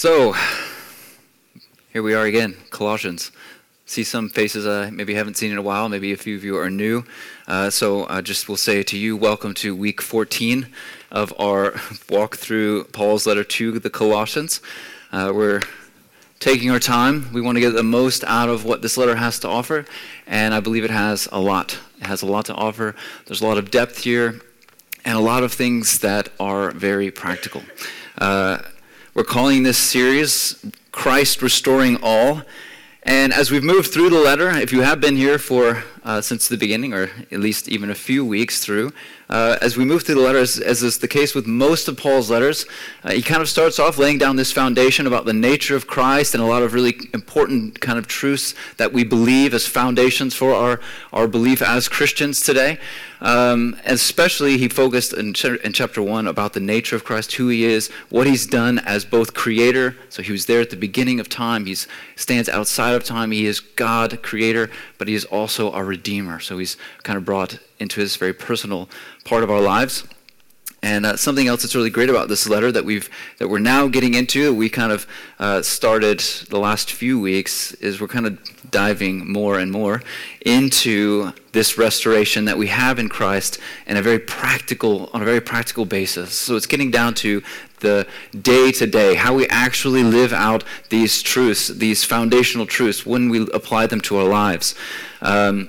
So, here we are again, Colossians. See some faces I maybe haven't seen in a while. Maybe a few of you are new. Uh, so, I just will say to you, welcome to week 14 of our walk through Paul's letter to the Colossians. Uh, we're taking our time. We want to get the most out of what this letter has to offer, and I believe it has a lot. It has a lot to offer. There's a lot of depth here, and a lot of things that are very practical. Uh, we're calling this series Christ Restoring All. And as we've moved through the letter, if you have been here for uh, since the beginning, or at least even a few weeks through, uh, as we move through the letters, as, is the case with most of Paul's letters, uh, he kind of starts off laying down this foundation about the nature of Christ and a lot of really important kind of truths that we believe as foundations for our, our belief as Christians today. Um, especially, he focused in, in chapter 1 about the nature of Christ, who he is, what he's done as both creator. So he was there at the beginning of time. He stands outside of time. He is God, creator, but he is also our redeemer. So he's kind of brought into his very personal part of our lives. And uh, something else that's really great about this letter that we've that we're now getting into, we kind of uh, started the last few weeks, is we're kind of diving more and more into this restoration that we have in Christ in a very practical on a very practical basis. So it's getting down to the day to day, how we actually live out these truths, these foundational truths, when we apply them to our lives. Um,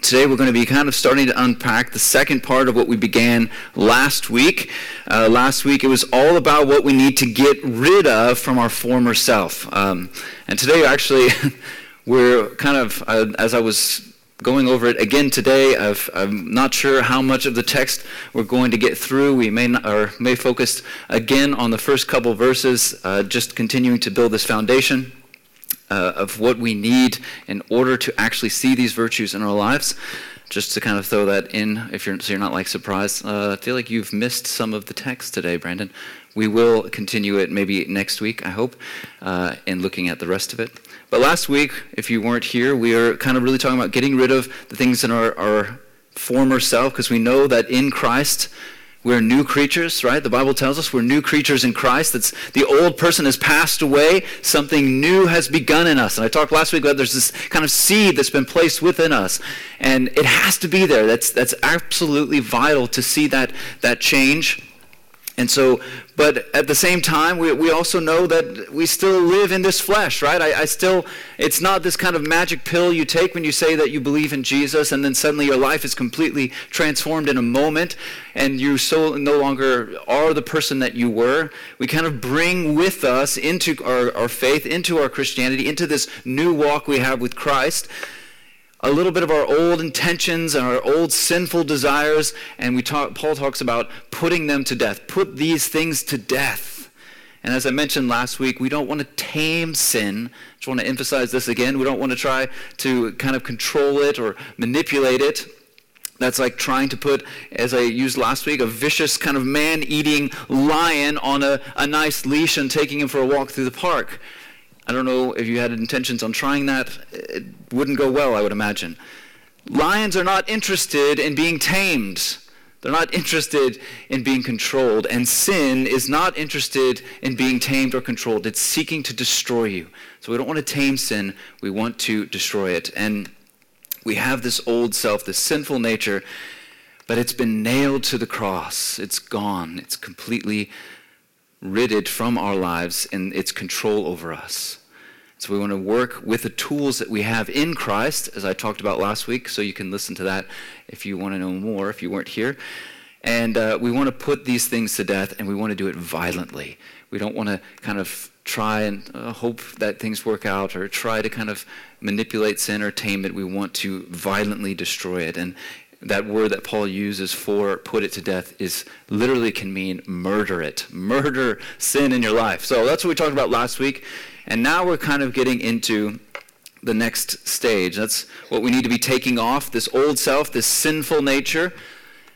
Today we're going to be kind of starting to unpack the second part of what we began last week. Uh, last week it was all about what we need to get rid of from our former self. Um, and today actually we're kind of, uh, as I was going over it again today, i am not sure how much of the text we're going to get through. We may, not, or may focus again on the first couple verses, uh, just continuing to build this foundation uh, of what we need in order to actually see these virtues in our lives. Just to kind of throw that in, if you're so you're not like surprised. Uh, I feel like you've missed some of the text today, Brandon. We will continue it maybe next week, I hope, uh, in looking at the rest of it. But last week, if you weren't here, we are kind of really talking about getting rid of the things in our, our former self, because we know that in Christ we're new creatures, right? The Bible tells us we're new creatures in Christ. That's the old person has passed away, something new has begun in us. And I talked last week about there's this kind of seed that's been placed within us. And it has to be there. That's that's absolutely vital to see that that change. And so, but at the same time, we, we also know that we still live in this flesh, right? I, I, still, it's not this kind of magic pill you take when you say that you believe in Jesus and then suddenly your life is completely transformed in a moment and you so no longer are the person that you were. We kind of bring with us into our, our faith, into our Christianity, into this new walk we have with Christ a little bit of our old intentions and our old sinful desires, and we talk, Paul talks about putting them to death. Put these things to death. And as I mentioned last week, we don't want to tame sin. Just want to emphasize this again. We don't want to try to kind of control it or manipulate it. That's like trying to put, as I used last week, a vicious kind of man eating lion on a, a nice leash and taking him for a walk through the park. I don't know if you had intentions on trying that. It wouldn't go well, I would imagine. Lions are not interested in being tamed. They're not interested in being controlled. And sin is not interested in being tamed or controlled. It's seeking to destroy you. So we don't want to tame sin, we want to destroy it. And we have this old self, this sinful nature, but it's been nailed to the cross. It's gone. It's completely ridded from our lives and its control over us. So we want to work with the tools that we have in Christ, as I talked about last week, so you can listen to that if you want to know more, if you weren't here. And uh, we want to put these things to death, and we want to do it violently. We don't want to kind of try and uh, hope that things work out or try to kind of manipulate sin or tame it. We want to violently destroy it. And that word that Paul uses for put it to death is literally can mean murder it. Murder sin in your life. So that's what we talked about last week. And now we're kind of getting into the next stage. That's what we need to be taking off this old self, this sinful nature.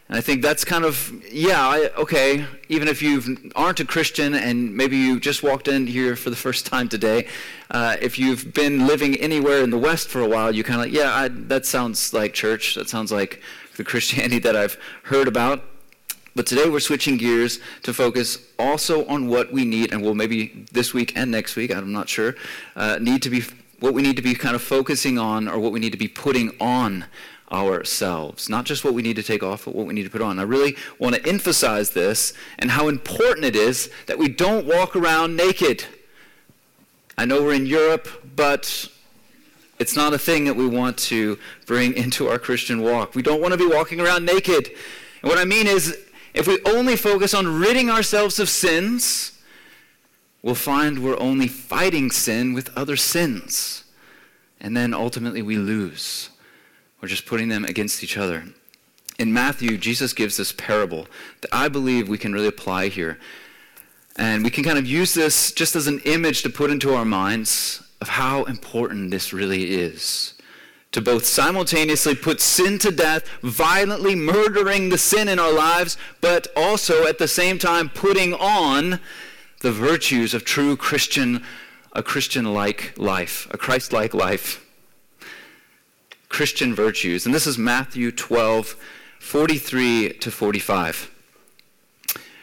And I think that's kind of, yeah, I, okay, even if you aren't a Christian and maybe you just walked in here for the first time today, uh, if you've been living anywhere in the West for a while, you kind of like, yeah, I, that sounds like church. That sounds like the Christianity that I've heard about. But today we're switching gears to focus also on what we need, and we'll maybe this week and next week, I'm not sure, uh, need to be what we need to be kind of focusing on or what we need to be putting on ourselves. Not just what we need to take off, but what we need to put on. I really want to emphasize this and how important it is that we don't walk around naked. I know we're in Europe, but it's not a thing that we want to bring into our Christian walk. We don't want to be walking around naked. And what I mean is, if we only focus on ridding ourselves of sins, we'll find we're only fighting sin with other sins. And then ultimately we lose. We're just putting them against each other. In Matthew, Jesus gives this parable that I believe we can really apply here. And we can kind of use this just as an image to put into our minds of how important this really is to both simultaneously put sin to death, violently murdering the sin in our lives, but also at the same time putting on the virtues of true Christian, a Christian like life, a Christ like life. Christian virtues. And this is Matthew 12, 43 to 45.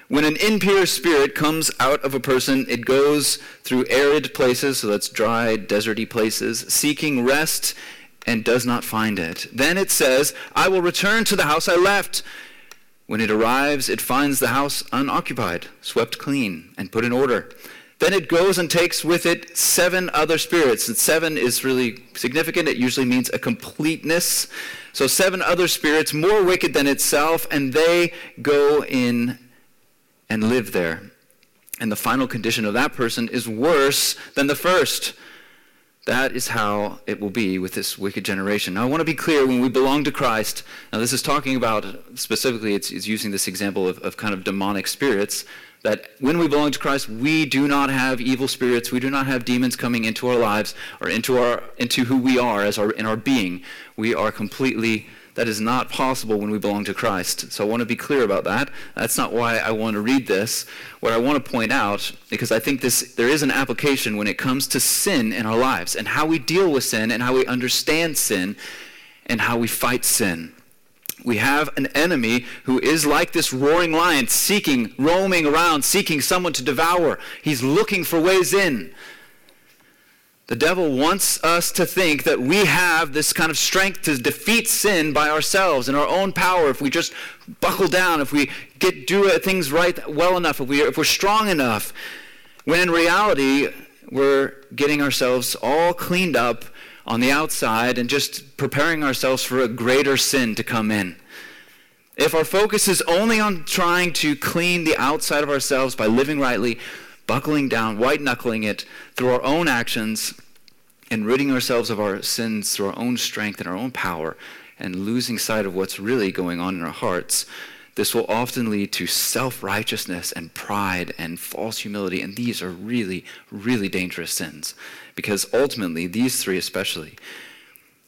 When an impure spirit comes out of a person, it goes through arid places, so that's dry, deserty places, seeking rest and does not find it. Then it says, I will return to the house I left. When it arrives, it finds the house unoccupied, swept clean, and put in order. Then it goes and takes with it seven other spirits. And seven is really significant. It usually means a completeness. So seven other spirits, more wicked than itself, and they go in and live there. And the final condition of that person is worse than the first. That is how it will be with this wicked generation. Now, I want to be clear when we belong to Christ, now this is talking about, specifically, it's, it's using this example of, of kind of demonic spirits, that when we belong to Christ, we do not have evil spirits, we do not have demons coming into our lives or into, our, into who we are as our, in our being. We are completely that is not possible when we belong to Christ. So I want to be clear about that. That's not why I want to read this. What I want to point out, because I think this there is an application when it comes to sin in our lives and how we deal with sin and how we understand sin and how we fight sin. We have an enemy who is like this roaring lion, seeking, roaming around, seeking someone to devour. He's looking for ways in. The devil wants us to think that we have this kind of strength to defeat sin by ourselves in our own power if we just buckle down, if we get do things right well enough, if, we, if we're strong enough. When in reality, we're getting ourselves all cleaned up on the outside and just preparing ourselves for a greater sin to come in. If our focus is only on trying to clean the outside of ourselves by living rightly, buckling down, white knuckling it through our own actions, and ridding ourselves of our sins through our own strength and our own power, and losing sight of what's really going on in our hearts, this will often lead to self righteousness and pride and false humility. And these are really, really dangerous sins. Because ultimately, these three especially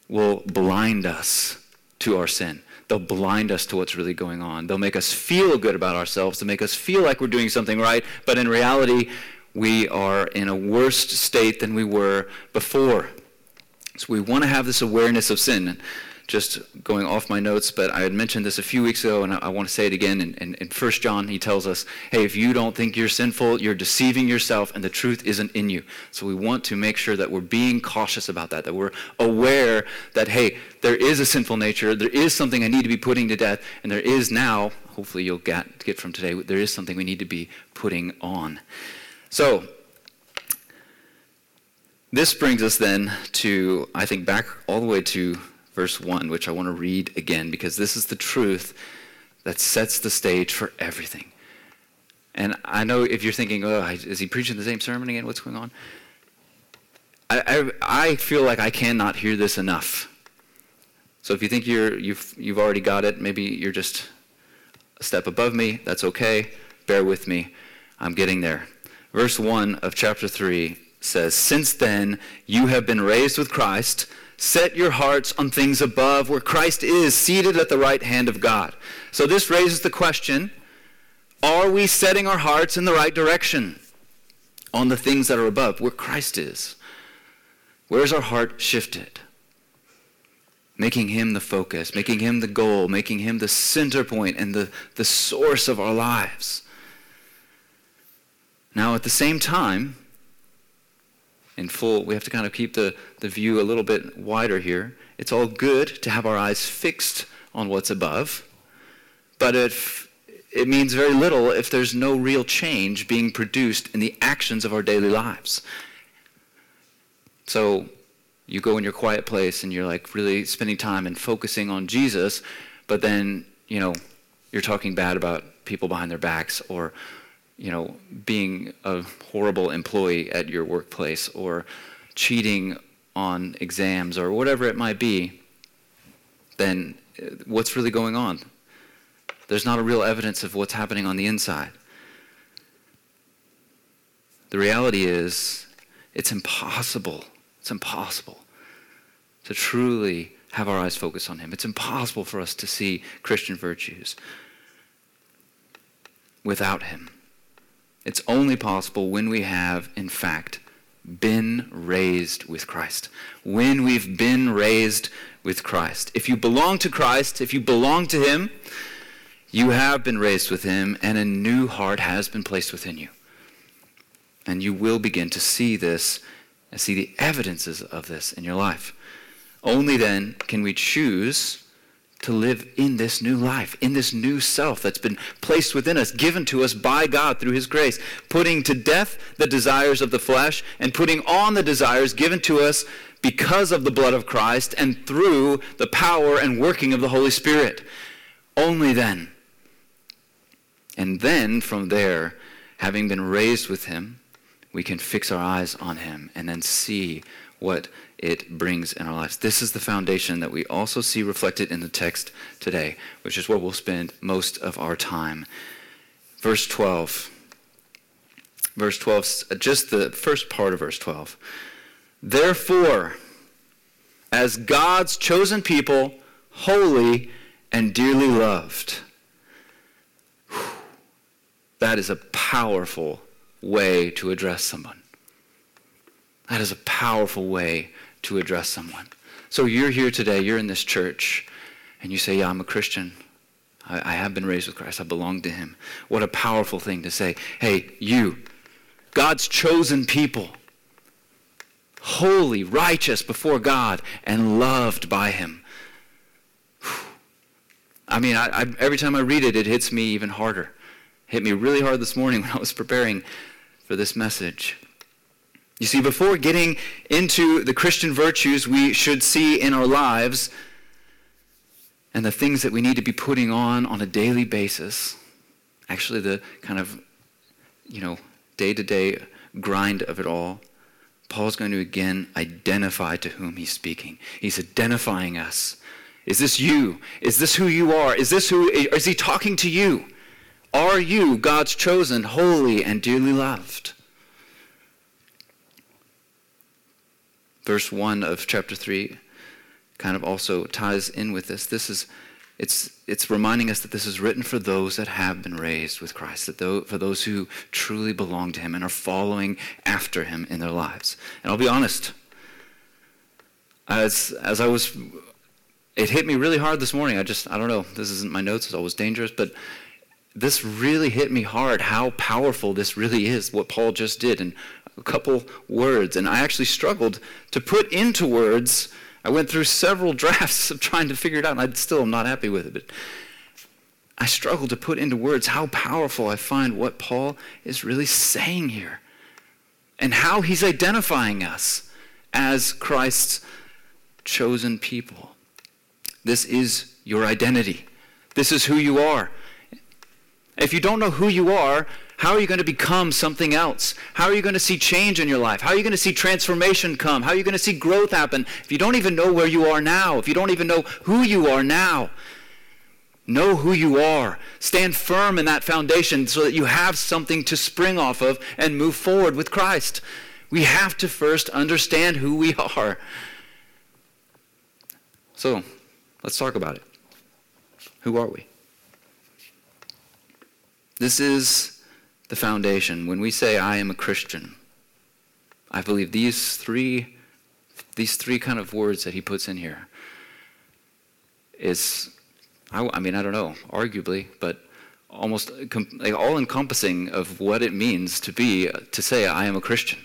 will blind us to our sin. They'll blind us to what's really going on. They'll make us feel good about ourselves, to make us feel like we're doing something right, but in reality, we are in a worse state than we were before. So we want to have this awareness of sin. Just going off my notes, but I had mentioned this a few weeks ago, and I, I want to say it again. In, in, in 1 John, he tells us, hey, if you don't think you're sinful, you're deceiving yourself, and the truth isn't in you. So we want to make sure that we're being cautious about that, that we're aware that, hey, there is a sinful nature, there is something I need to be putting to death, and there is now, hopefully you'll get, get from today, there is something we need to be putting on. So, this brings us then to, I think, back all the way to verse 1, which I want to read again because this is the truth that sets the stage for everything. And I know if you're thinking, oh, is he preaching the same sermon again? What's going on? I, I, I feel like I cannot hear this enough. So if you think you're, you've, you've already got it, maybe you're just a step above me, that's okay. Bear with me. I'm getting there. Verse 1 of chapter 3 says, Since then you have been raised with Christ. Set your hearts on things above, where Christ is seated at the right hand of God. So this raises the question Are we setting our hearts in the right direction on the things that are above, where Christ is? Where's our heart shifted? making him the focus, making him the goal, making him the center point and the, the source of our lives. Now, at the same time, in full, we have to kind of keep the, the view a little bit wider here. It's all good to have our eyes fixed on what's above, but if it means very little if there's no real change being produced in the actions of our daily lives. So you go in your quiet place and you're like really spending time and focusing on Jesus, but then, you know, you're talking bad about people behind their backs or, you know, being a horrible employee at your workplace or cheating on exams or whatever it might be, then uh, what's really going on? There's not a real evidence of what's happening on the inside. The reality is, it's impossible. It's impossible to truly have our eyes focused on Him. It's impossible for us to see Christian virtues without Him. It's only possible when we have, in fact, been raised with Christ. When we've been raised with Christ. If you belong to Christ, if you belong to Him, you have been raised with Him, and a new heart has been placed within you. And you will begin to see this and see the evidences of this in your life. Only then can we choose to live in this new life, in this new self that's been placed within us, given to us by God through His grace, putting to death the desires of the flesh and putting on the desires given to us because of the blood of Christ and through the power and working of the Holy Spirit. Only then. And then from there, having been raised with Him, we can fix our eyes on Him and then see what it brings in our lives. This is the foundation that we also see reflected in the text today, which is where we'll spend most of our time. Verse 12. Verse 12, uh, just the first part of verse 12. Therefore, as God's chosen people, holy and dearly loved. That is a powerful way to address someone. That is a powerful way to address someone. So you're here today, you're in this church, and you say, Yeah, I'm a Christian. I, I have been raised with Christ. I belong to Him. What a powerful thing to say. Hey, you, God's chosen people, holy, righteous before God, and loved by Him. I mean, I, I, every time I read it, it hits me even harder. It hit me really hard this morning when I was preparing for this message. You see, before getting into the Christian virtues we should see in our lives and the things that we need to be putting on on a daily basis, actually the kind of, you know, day-to-day grind of it all, Paul's going to again identify to whom he's speaking. He's identifying us. Is this you? Is this who you are? Is this who is he talking to you? Are you God's chosen, holy and dearly loved? Verse 1 of chapter 3 kind of also ties in with this. This is it's it's reminding us that this is written for those that have been raised with Christ, that though, for those who truly belong to him and are following after him in their lives. And I'll be honest, as as I was it hit me really hard this morning. I just I don't know, this isn't my notes, it's always dangerous, but this really hit me hard how powerful this really is, what Paul just did. And couple words. And I actually struggled to put into words. I went through several drafts of trying to figure it out, and I still am not happy with it. But I struggled to put into words how powerful I find what Paul is really saying here and how he's identifying us as Christ's chosen people. This is your identity. This is who you are. If you don't know who you are, how are you going to become something else? How are you going to see change in your life? How are you going to see transformation come? How are you going to see growth happen if you don't even know where you are now? If you don't even know who you are now? Know who you are. Stand firm in that foundation so that you have something to spring off of and move forward with Christ. We have to first understand who we are. So, let's talk about it. Who are we? This is the foundation. When we say, I am a Christian, I believe these three, these three kind of words that he puts in here is, I, I mean, I don't know, arguably, but almost like all encompassing of what it means to be, to say, I am a Christian.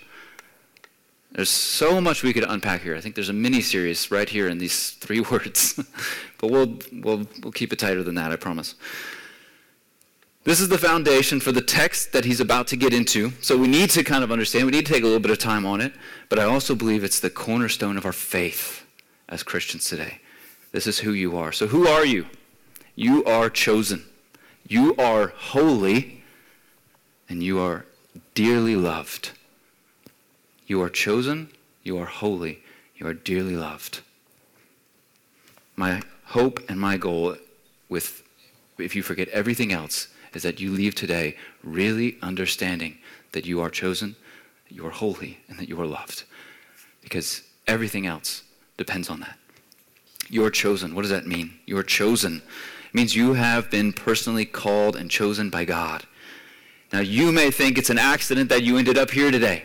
There's so much we could unpack here. I think there's a mini series right here in these three words. but we'll, we'll, we'll keep it tighter than that, I promise. This is the foundation for the text that he's about to get into. So we need to kind of understand, we need to take a little bit of time on it, but I also believe it's the cornerstone of our faith as Christians today. This is who you are. So, who are you? You are chosen, you are holy, and you are dearly loved. You are chosen, you are holy, you are dearly loved. My hope and my goal with if you forget everything else is that you leave today really understanding that you are chosen, that you are holy, and that you are loved. Because everything else depends on that. You are chosen. What does that mean? You are chosen. It means you have been personally called and chosen by God. Now, you may think it's an accident that you ended up here today.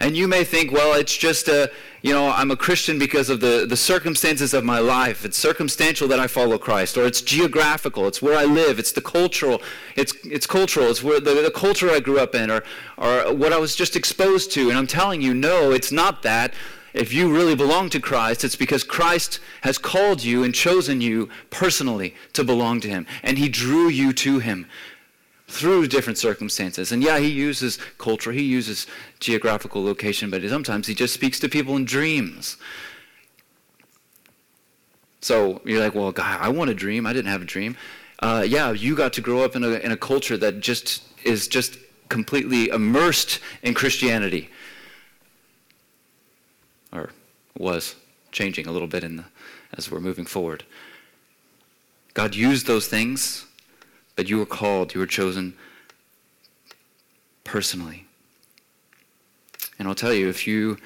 And you may think, well, it's just a, you know, I'm a Christian because of the, the circumstances of my life. It's circumstantial that I follow Christ, or it's geographical. It's where I live. It's the cultural. It's it's cultural. It's where the, the culture I grew up in, or or what I was just exposed to. And I'm telling you, no, it's not that. If you really belong to Christ, it's because Christ has called you and chosen you personally to belong to Him, and He drew you to Him through different circumstances. And yeah, he uses culture, he uses geographical location, but sometimes he just speaks to people in dreams. So you're like, well, God, I want a dream. I didn't have a dream. Uh, yeah, you got to grow up in a, in a culture that just is just completely immersed in Christianity. Or was changing a little bit in the, as we're moving forward. God used those things but you were called, you were chosen personally. And I'll tell you, if you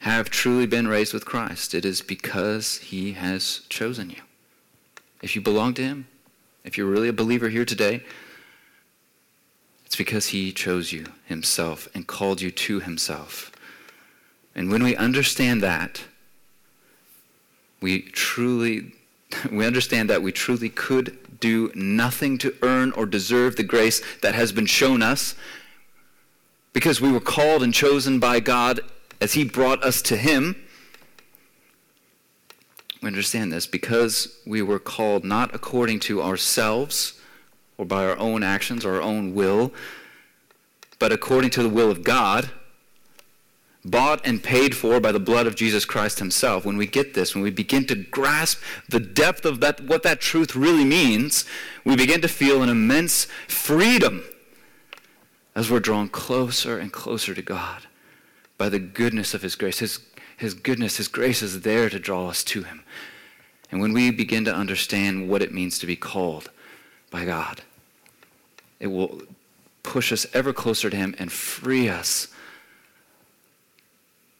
have truly been raised with Christ, it is because he has chosen you. If you belong to him, if you're really a believer here today, it's because he chose you himself and called you to himself. And when we understand that, we truly we understand that we truly could do nothing to earn or deserve the grace that has been shown us because we were called and chosen by God as He brought us to Him. We understand this because we were called not according to ourselves or by our own actions or our own will, but according to the will of God bought and paid for by the blood of Jesus Christ himself, when we get this, when we begin to grasp the depth of that, what that truth really means, we begin to feel an immense freedom as we're drawn closer and closer to God by the goodness of his grace. His, his goodness, his grace is there to draw us to him. And when we begin to understand what it means to be called by God, it will push us ever closer to him and free us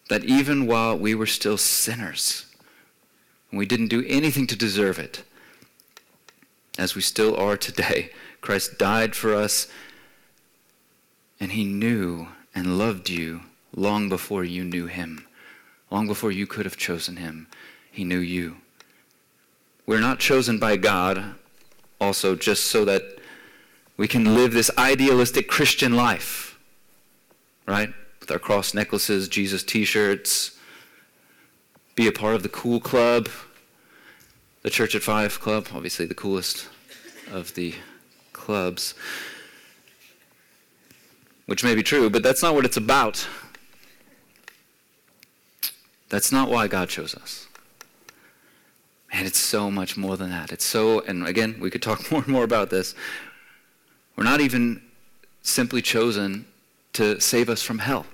that even while we were still sinners, and we didn't do anything to deserve it, as we still are today, Christ died for us, and he knew and loved you long before you knew him, long before you could have chosen him. He knew you. We're not chosen by God also just so that we can live this idealistic Christian life, right? With our cross necklaces, Jesus t shirts, be a part of the cool club, the Church at Five club, obviously the coolest of the clubs. Which may be true, but that's not what it's about. That's not why God chose us. And it's so much more than that. It's so, and again, we could talk more and more about this. We're not even simply chosen to save us from hell.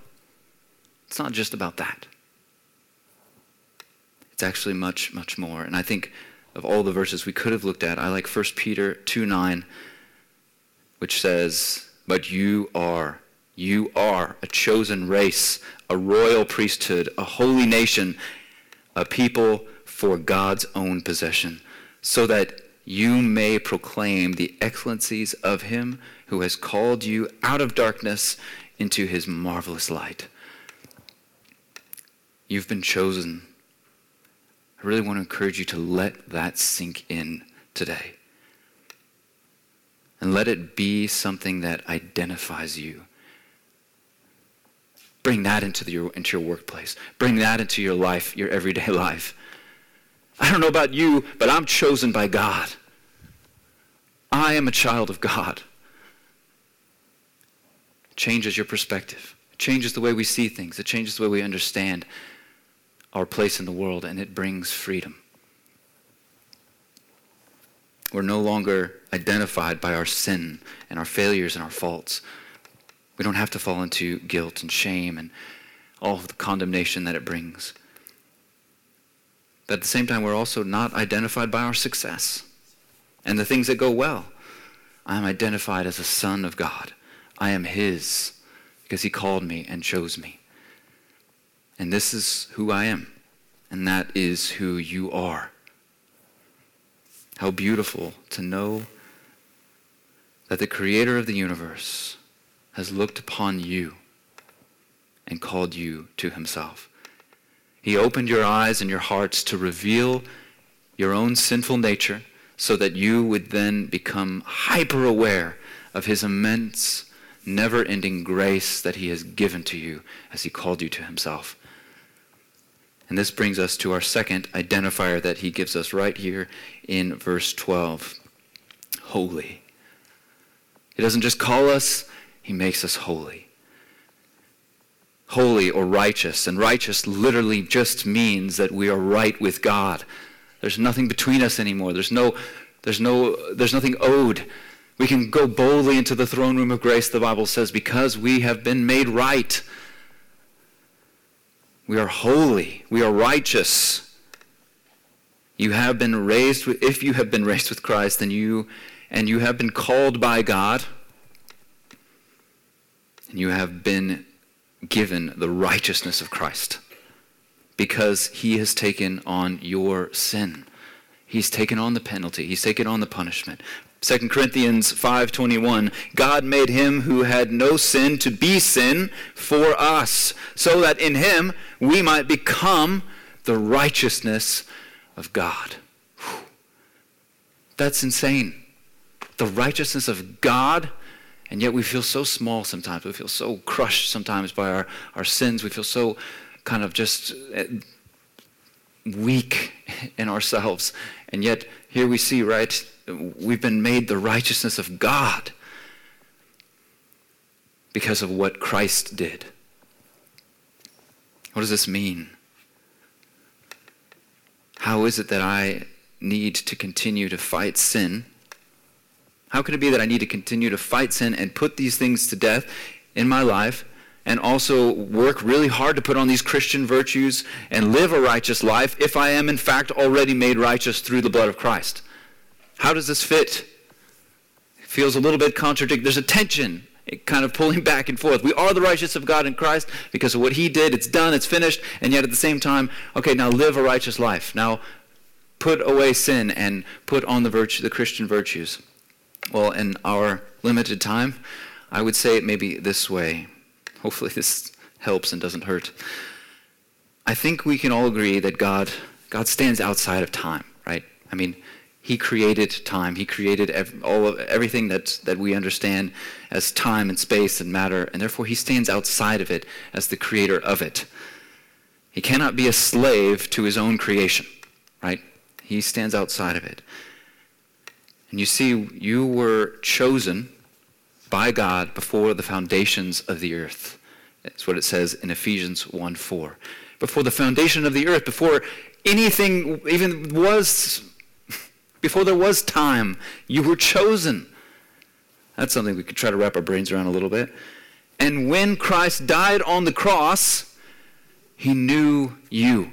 It's not just about that. It's actually much, much more. And I think of all the verses we could have looked at, I like 1 Peter 2 9, which says, But you are, you are a chosen race, a royal priesthood, a holy nation, a people for God's own possession, so that you may proclaim the excellencies of him who has called you out of darkness into his marvelous light. You've been chosen. I really want to encourage you to let that sink in today. And let it be something that identifies you. Bring that into your, into your workplace. Bring that into your life, your everyday life. I don't know about you, but I'm chosen by God. I am a child of God. It changes your perspective. It changes the way we see things. It changes the way we understand our place in the world, and it brings freedom. We're no longer identified by our sin and our failures and our faults. We don't have to fall into guilt and shame and all of the condemnation that it brings. But at the same time, we're also not identified by our success and the things that go well. I am identified as a son of God. I am His because He called me and chose me. And this is who I am, and that is who you are. How beautiful to know that the Creator of the universe has looked upon you and called you to Himself. He opened your eyes and your hearts to reveal your own sinful nature so that you would then become hyper aware of His immense, never ending grace that He has given to you as He called you to Himself. And this brings us to our second identifier that he gives us right here in verse 12 holy. He doesn't just call us, he makes us holy. Holy or righteous. And righteous literally just means that we are right with God. There's nothing between us anymore. There's no there's no there's nothing owed. We can go boldly into the throne room of grace, the Bible says, because we have been made right. We are holy. We are righteous. You have been raised with, if you have been raised with Christ, then you and you have been called by God, and you have been given the righteousness of Christ because he has taken on your sin. He's taken on the penalty. He's taken on the punishment. 2 Corinthians 5:21 God made him who had no sin to be sin for us so that in him we might become the righteousness of God. Whew. That's insane. The righteousness of God and yet we feel so small sometimes. We feel so crushed sometimes by our, our sins. We feel so kind of just eh, weak in ourselves. And yet here we see, right, we've been made the righteousness of God because of what Christ did. What does this mean? How is it that I need to continue to fight sin? How can it be that I need to continue to fight sin and put these things to death in my life and also work really hard to put on these Christian virtues and live a righteous life if I am in fact already made righteous through the blood of Christ? How does this fit? It feels a little bit contradictory. There's a tension, kind of pulling back and forth. We are the righteous of God in Christ because of what He did. It's done, it's finished, and yet at the same time, okay, now live a righteous life. Now put away sin and put on the virtue, the Christian virtues. Well, in our limited time, I would say it maybe this way. Hopefully, this helps and doesn't hurt. I think we can all agree that God, God stands outside of time, right? I mean, he created time. He created ev- all of everything that that we understand as time and space and matter, and therefore he stands outside of it as the creator of it. He cannot be a slave to his own creation, right? He stands outside of it. And you see, you were chosen by God before the foundations of the earth. That's what it says in Ephesians 1 4. Before the foundation of the earth, before anything even was before there was time, you were chosen. That's something we could try to wrap our brains around a little bit. And when Christ died on the cross, he knew you.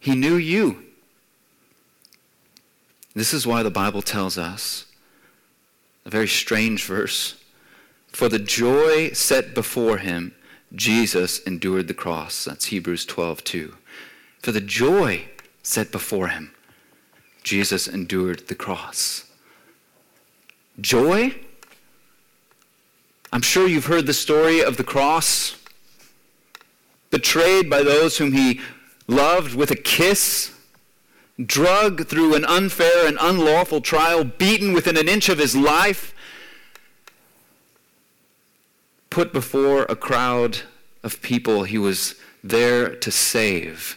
He knew you. This is why the Bible tells us a very strange verse. For the joy set before him, Jesus endured the cross. That's Hebrews 12, 2. For the joy set before him, Jesus endured the cross. Joy? I'm sure you've heard the story of the cross. Betrayed by those whom he loved with a kiss, drug through an unfair and unlawful trial, beaten within an inch of his life, put before a crowd of people he was there to save,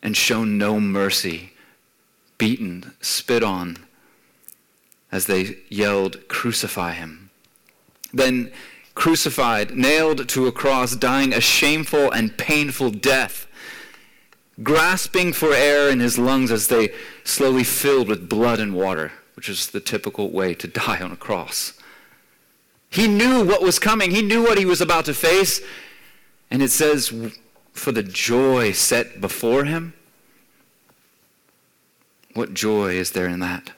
and shown no mercy, beaten, spit on, as they yelled, Crucify him. Then crucified, nailed to a cross, dying a shameful and painful death, grasping for air in his lungs as they slowly filled with blood and water, which is the typical way to die on a cross. He knew what was coming, he knew what he was about to face, and it says, for the joy set before him. What joy is there in that?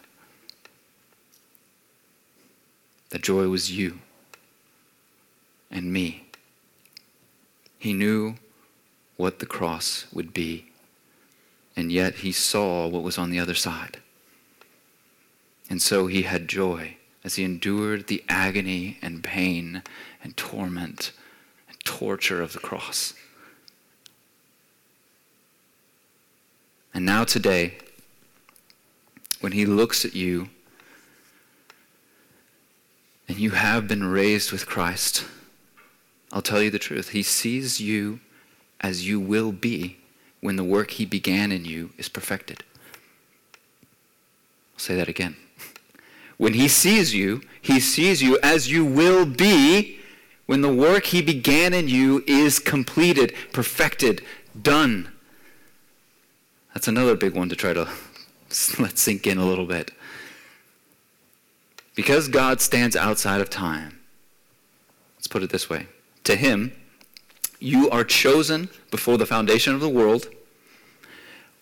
The joy was you and me. He knew what the cross would be, and yet he saw what was on the other side. And so he had joy as he endured the agony and pain and torment and torture of the cross. And now, today, when he looks at you and you have been raised with Christ, I'll tell you the truth. He sees you as you will be when the work he began in you is perfected. I'll say that again. When he sees you, he sees you as you will be when the work he began in you is completed, perfected, done. That's another big one to try to let sink in a little bit. Because God stands outside of time, let's put it this way to him, You are chosen before the foundation of the world.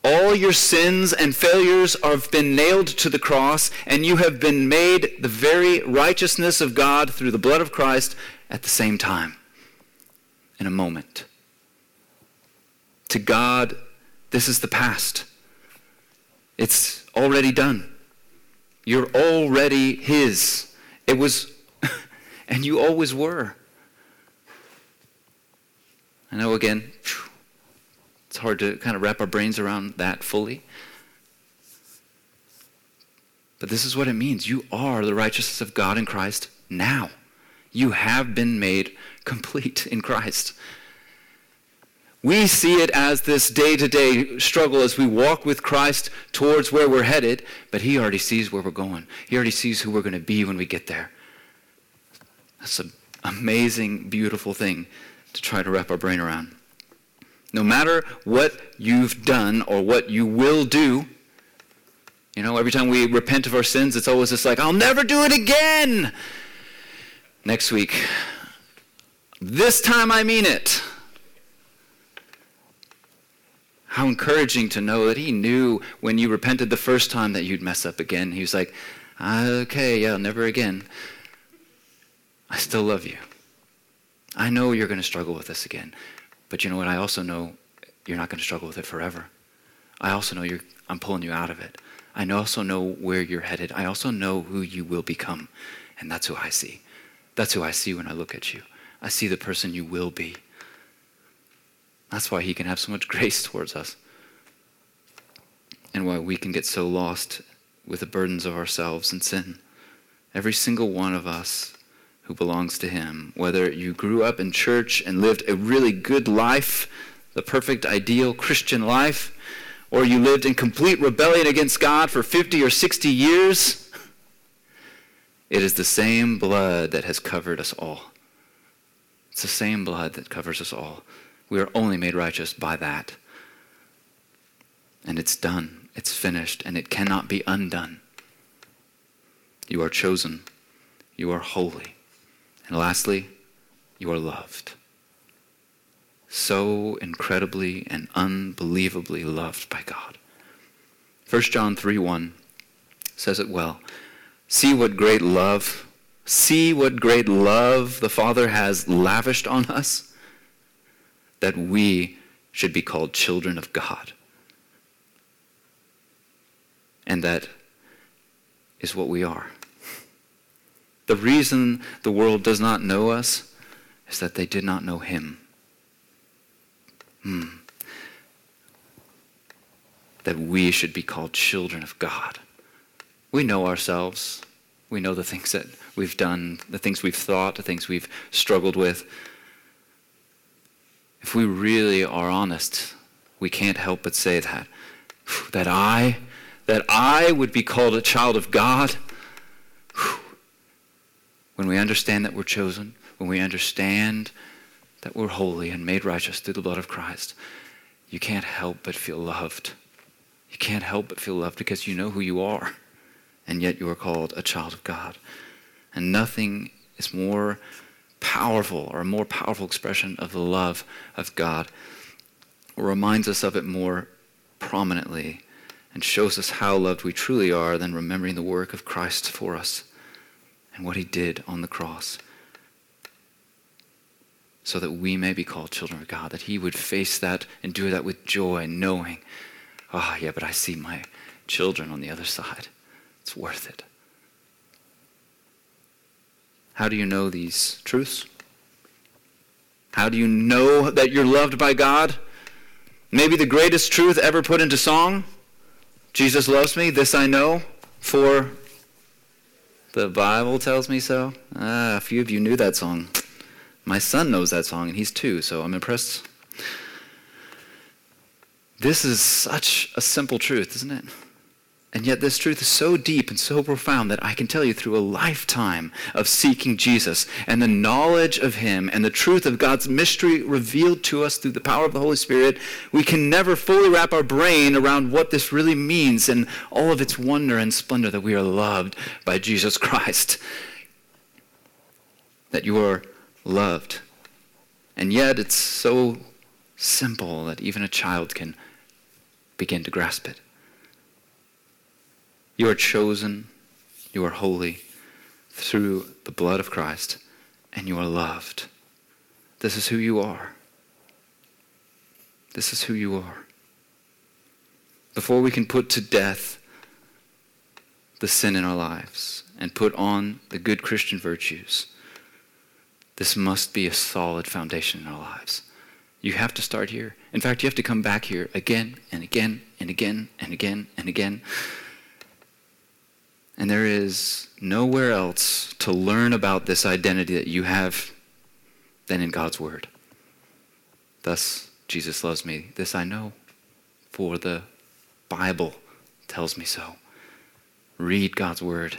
All your sins and failures have been nailed to the cross, and you have been made the very righteousness of God through the blood of Christ at the same time, in a moment. To God, this is the past. It's already done. You're already His. It was, and you always were. I know, again, it's hard to kind of wrap our brains around that fully. But this is what it means. You are the righteousness of God in Christ now. You have been made complete in Christ. We see it as this day to day struggle as we walk with Christ towards where we're headed, but He already sees where we're going. He already sees who we're going to be when we get there. That's an amazing, beautiful thing to try to wrap our brain around. No matter what you've done or what you will do, you know, every time we repent of our sins, it's always just like, I'll never do it again. Next week, this time I mean it. How encouraging to know that he knew when you repented the first time that you'd mess up again. He was like, okay, yeah, never again. I still love you. I know you're going to struggle with this again. But you know what? I also know you're not going to struggle with it forever. I also know you're, I'm pulling you out of it. I also know where you're headed. I also know who you will become. And that's who I see. That's who I see when I look at you. I see the person you will be. That's why he can have so much grace towards us. And why we can get so lost with the burdens of ourselves and sin. Every single one of us who belongs to Him. Whether you grew up in church and lived a really good life, the perfect, ideal Christian life, or you lived in complete rebellion against God for 50 or 60 years, it is the same blood that has covered us all. It's the same blood that covers us all. We are only made righteous by that. And it's done, it's finished, and it cannot be undone. You are chosen, you are holy. And lastly, you are loved. So incredibly and unbelievably loved by God. 1 John 3 1 says it well. See what great love, see what great love the Father has lavished on us, that we should be called children of God. And that is what we are. The reason the world does not know us is that they did not know him. Hmm. that we should be called children of God. We know ourselves. We know the things that we've done, the things we've thought, the things we've struggled with. If we really are honest, we can't help but say that. That I, that I would be called a child of God. When we understand that we're chosen, when we understand that we're holy and made righteous through the blood of Christ, you can't help but feel loved. You can't help but feel loved because you know who you are, and yet you are called a child of God. And nothing is more powerful or a more powerful expression of the love of God or reminds us of it more prominently and shows us how loved we truly are than remembering the work of Christ for us and what he did on the cross so that we may be called children of God, that he would face that do that with joy, knowing, oh, yeah, but I see my children on the other side. It's worth it. How do you know these truths? How do you know that you're loved by God? Maybe the greatest truth ever put into song Jesus loves me, this I know, for the Bible tells me so. Ah, a few of you knew that song. My son knows that song, and he's two, so I'm impressed. This is such a simple truth, isn't it? And yet, this truth is so deep and so profound that I can tell you through a lifetime of seeking Jesus and the knowledge of Him and the truth of God's mystery revealed to us through the power of the Holy Spirit, we can never fully wrap our brain around what this really means and all of its wonder and splendor that we are loved by Jesus Christ. That you are loved. And yet, it's so simple that even a child can begin to grasp it. You are chosen, you are holy through the blood of Christ, and you are loved. This is who you are. This is who you are. Before we can put to death the sin in our lives and put on the good Christian virtues, this must be a solid foundation in our lives. You have to start here. In fact, you have to come back here again and again and again and again and again and there is nowhere else to learn about this identity that you have than in God's Word. Thus, Jesus loves me. This I know, for the Bible tells me so. Read God's Word,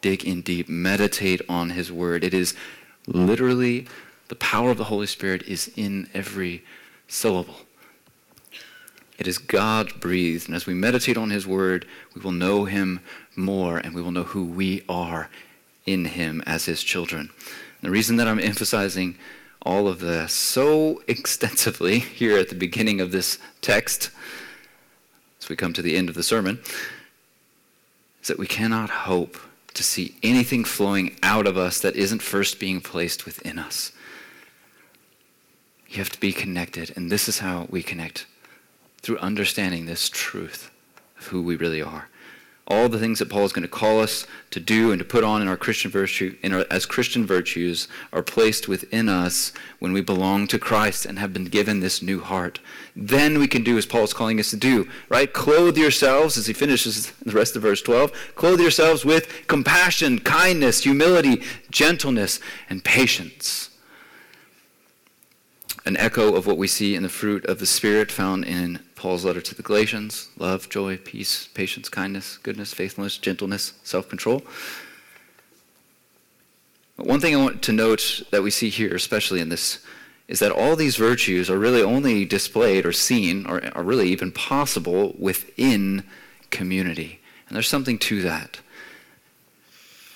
dig in deep, meditate on His Word. It is literally the power of the Holy Spirit is in every syllable. It is God breathed. And as we meditate on His Word, we will know Him more and we will know who we are in Him as His children. And the reason that I'm emphasizing all of this so extensively here at the beginning of this text, as we come to the end of the sermon, is that we cannot hope to see anything flowing out of us that isn't first being placed within us. You have to be connected, and this is how we connect through understanding this truth of who we really are. All the things that Paul is going to call us to do and to put on in our Christian virtue, in our, as Christian virtues, are placed within us when we belong to Christ and have been given this new heart. Then we can do as Paul is calling us to do, right? Clothe yourselves, as he finishes the rest of verse 12, clothe yourselves with compassion, kindness, humility, gentleness, and patience an echo of what we see in the fruit of the Spirit found in Paul's letter to the Galatians love, joy, peace, patience, kindness, goodness, faithfulness, gentleness, self control. One thing I want to note that we see here, especially in this, is that all these virtues are really only displayed or seen or are really even possible within community. And there's something to that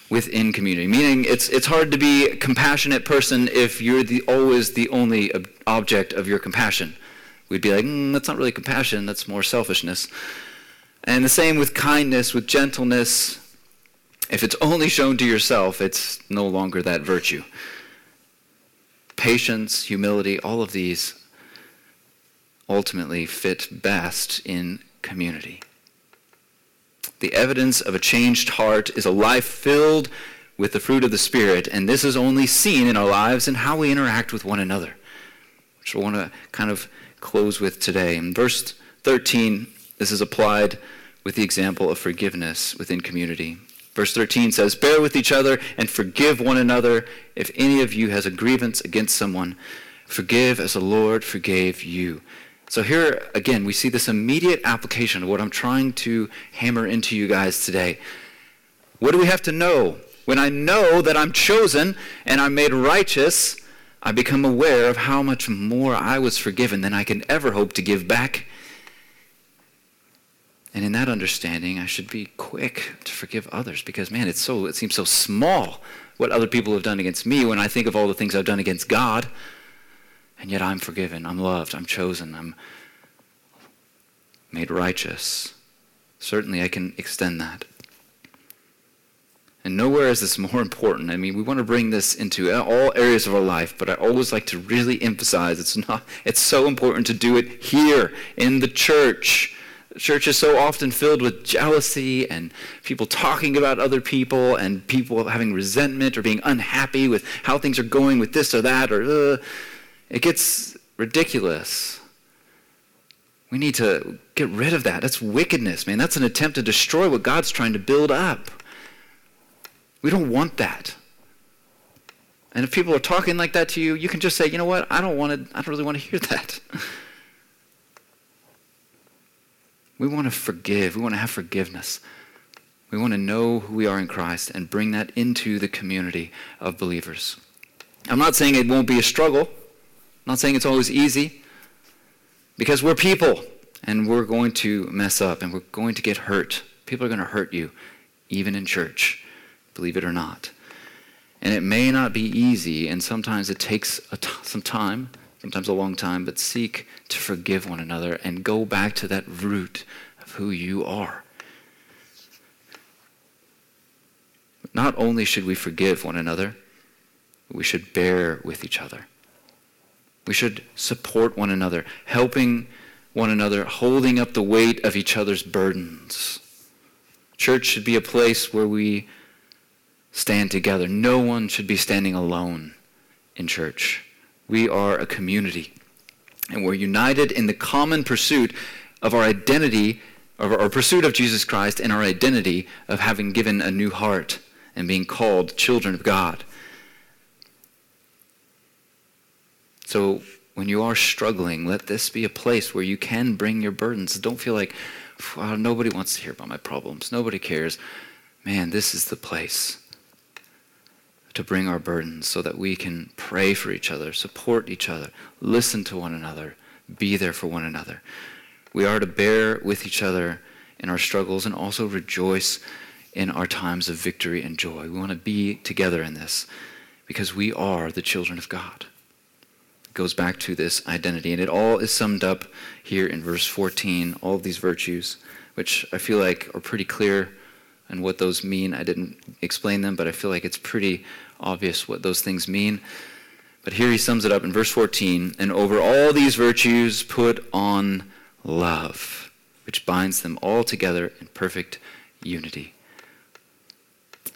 within community. Meaning, it's it's hard to be a compassionate person if you're the always the only ob- object of your compassion. We'd be like, mm, that's not really compassion. That's more selfishness. And the same with kindness, with gentleness. If it's only shown to yourself, it's no longer that virtue. Patience, humility, all of these ultimately fit best in community. The evidence of a changed heart is a life filled with the fruit of the Spirit, and this is only seen in our lives and how we interact with one another, which I want to kind of close with today. In verse 13, This is applied with the example of forgiveness within community. Verse 13 says, Bear with each other and forgive one another. If any of you has a grievance against someone, forgive as the Lord forgave you. So here again, we see this immediate application of what I'm trying to hammer into you guys today. What do we have to know? When I know that I'm chosen and I'm made righteous, I become aware of how much more I was forgiven than I can ever hope to give back. And in that understanding, I should be quick to forgive others because man, it's so it seems so small what other people have done against me when I think of all the things I've done against God. And yet I'm forgiven, I'm loved, I'm chosen, I'm made righteous. Certainly I can extend that. And nowhere is this more important. I mean, we want to bring this into all areas of our life, but I always like to really emphasize it's not it's so important to do it here in the church. The church is so often filled with jealousy and people talking about other people and people having resentment or being unhappy with how things are going with this or that or uh, it gets ridiculous. We need to get rid of that. That's wickedness, man. That's an attempt to destroy what God's trying to build up. We don't want that. And if people are talking like that to you, you can just say, you know what, I don't want to, I don't really want to hear that. we want to forgive. We want to have forgiveness. We want to know who we are in Christ and bring that into the community of believers. I'm not saying it won't be a struggle. I'm not saying it's always easy. Because we're people and we're going to mess up and we're going to get hurt. People are going to hurt you, even in church believe it or not. And it may not be easy, and sometimes it takes some time, sometimes a long time, but seek to forgive one another and go back to that root of who you are. Not only should we forgive one another, we should bear with each other. We should support one another, helping one another, holding up the weight of each other's burdens. Church should be a place where we stand together. No one should be standing alone in church. We are a community, and we're united in the common pursuit of our identity, of our pursuit of Jesus Christ, and our identity of having given a new heart and being called children of God. So, when you are struggling, let this be a place where you can bring your burdens. Don't feel like, well, nobody wants to hear about my problems. Nobody cares. Man, this is the place to bring our burdens so that we can pray for each other, support each other, listen to one another, be there for one another. We are to bear with each other in our struggles and also rejoice in our times of victory and joy. We want to be together in this because we are the children of God. It goes back to this identity, and it all is summed up here in verse 14, all of these virtues, which I feel like are pretty clear and what those mean. I didn't explain them, but I feel like it's pretty obvious what those things mean. But here he sums it up in verse 14 and over all these virtues put on love, which binds them all together in perfect unity.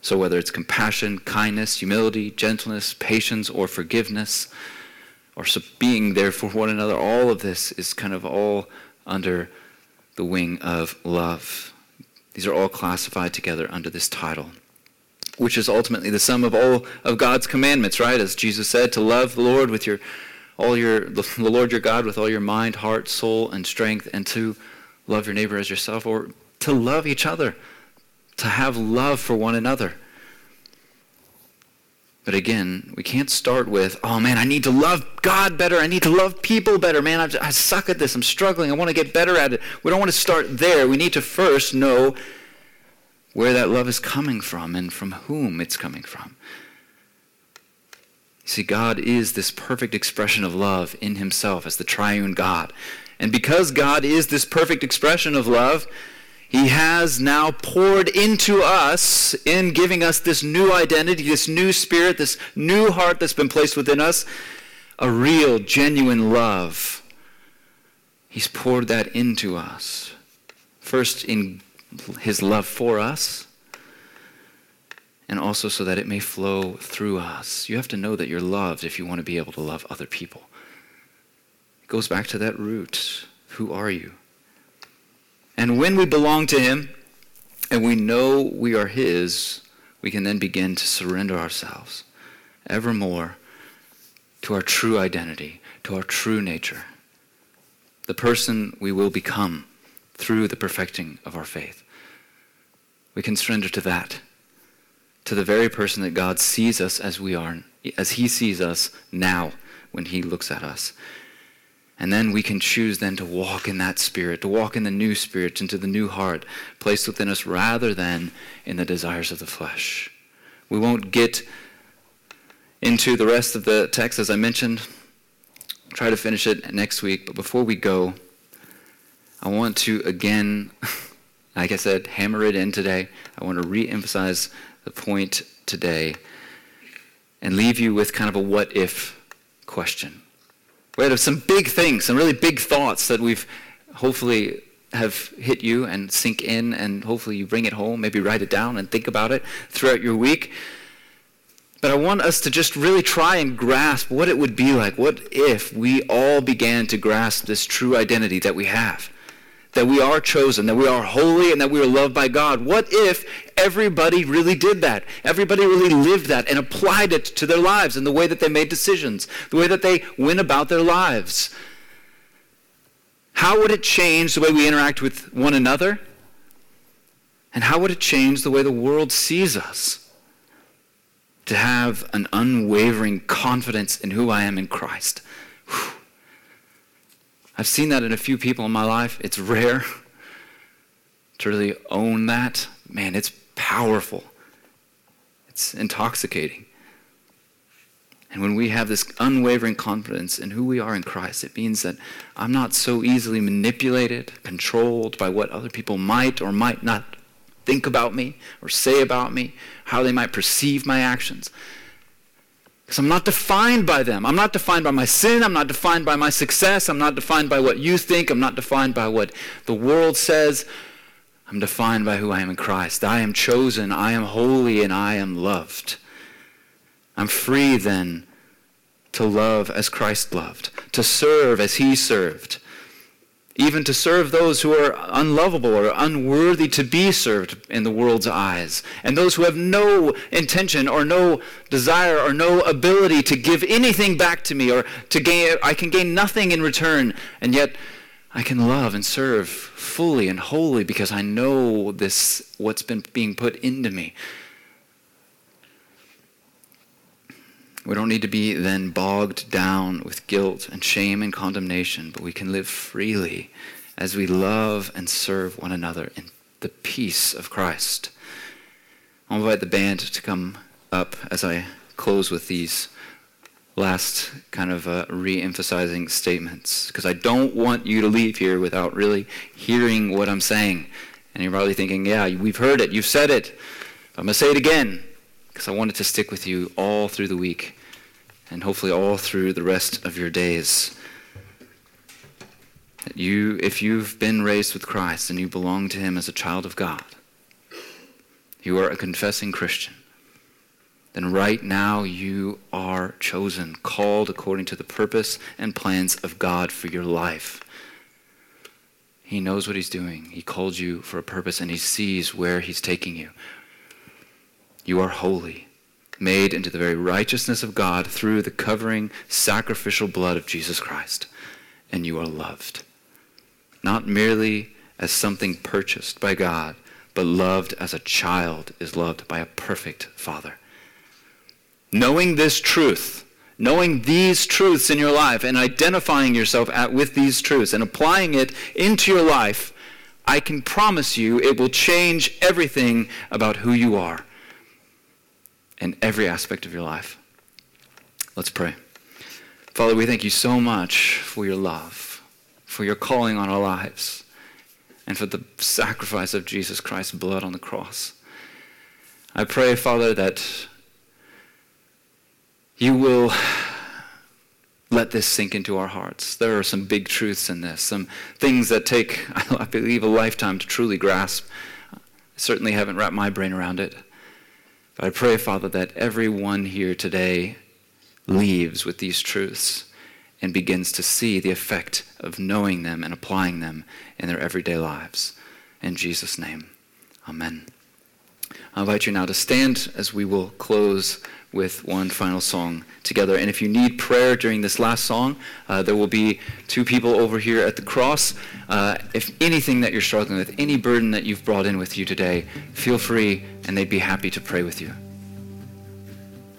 So, whether it's compassion, kindness, humility, gentleness, patience, or forgiveness, or being there for one another, all of this is kind of all under the wing of love. These are all classified together under this title which is ultimately the sum of all of God's commandments, right? As Jesus said, to love the Lord with your all your the Lord your God with all your mind, heart, soul, and strength, and to love your neighbor as yourself, or to love each other, to have love for one another. But again, we can't start with, oh man, I need to love God better. I need to love people better. Man, I, I suck at this. I'm struggling. I want to get better at it. We don't want to start there. We need to first know where that love is coming from and from whom it's coming from. You see, God is this perfect expression of love in himself as the triune God. And because God is this perfect expression of love, he has now poured into us in giving us this new identity, this new spirit, this new heart that's been placed within us, a real, genuine love. He's poured that into us. First, in his love for us, and also so that it may flow through us. You have to know that you're loved if you want to be able to love other people. It goes back to that root. Who are you? And when we belong to Him and we know we are His, we can then begin to surrender ourselves evermore to our true identity, to our true nature, the person we will become through the perfecting of our faith. We can surrender to that, to the very person that God sees us as we are, as He sees us now when He looks at us. And then we can choose then to walk in that spirit, to walk in the new spirit, into the new heart placed within us rather than in the desires of the flesh. We won't get into the rest of the text, as I mentioned. I'll try to finish it next week. But before we go, I want to again, like I said, hammer it in today. I want to re emphasize the point today and leave you with kind of a what if question. We had some big things, some really big thoughts that we've hopefully have hit you and sink in, and hopefully you bring it home, maybe write it down and think about it throughout your week. But I want us to just really try and grasp what it would be like. What if we all began to grasp this true identity that we have? That we are chosen, that we are holy, and that we are loved by God. What if everybody really did that? Everybody really lived that and applied it to their lives and the way that they made decisions, the way that they went about their lives. How would it change the way we interact with one another? And how would it change the way the world sees us? To have an unwavering confidence in who I am in Christ. Whew. I've seen that in a few people in my life. It's rare to really own that. Man, it's powerful, it's intoxicating. And when we have this unwavering confidence in who we are in Christ, it means that I'm not so easily manipulated, controlled by what other people might or might not think about me or say about me, how they might perceive my actions. Because I'm not defined by them. I'm not defined by my sin. I'm not defined by my success. I'm not defined by what you think. I'm not defined by what the world says. I'm defined by who I am in Christ. I am chosen. I am holy and I am loved. I'm free then to love as Christ loved, to serve as he served, even to serve those who are unlovable or unworthy to be served in the world's eyes, and those who have no intention or no desire or no ability to give anything back to me or to gain I can gain nothing in return, and yet I can love and serve fully and wholly because I know this what's been being put into me. We don't need to be then bogged down with guilt and shame and condemnation, but we can live freely as we love and serve one another in the peace of Christ. I'll invite the band to come up as I close with these last kind of uh, re emphasizing statements, because I don't want you to leave here without really hearing what I'm saying. And you're probably thinking, yeah, we've heard it, you've said it. I'm going to say it again because I wanted to stick with you all through the week and hopefully all through the rest of your days. That you, if you've been raised with Christ and you belong to Him as a child of God, you are a confessing Christian, then right now you are chosen, called according to the purpose and plans of God for your life. He knows what He's doing. He called you for a purpose and He sees where He's taking you. You are holy, made into the very righteousness of God through the covering sacrificial blood of Jesus Christ. And you are loved. Not merely as something purchased by God, but loved as a child is loved by a perfect father. Knowing this truth, knowing these truths in your life and identifying yourself at, with these truths and applying it into your life, I can promise you it will change everything about who you are in every aspect of your life. Let's pray. Father, we thank you so much for your love, for your calling on our lives, and for the sacrifice of Jesus Christ's blood on the cross. I pray, Father, that you will let this sink into our hearts. There are some big truths in this, some things that take, I believe, a lifetime to truly grasp. I certainly haven't wrapped my brain around it. But I pray, Father, that everyone here today leaves with these truths and begins to see the effect of knowing them and applying them in their everyday lives. In Jesus' name, amen. I invite you now to stand as we will close with one final song together. And if you need prayer during this last song, uh, there will be two people over here at the cross. Uh, if anything that you're struggling with, any burden that you've brought in with you today, feel free and they'd be happy to pray with you.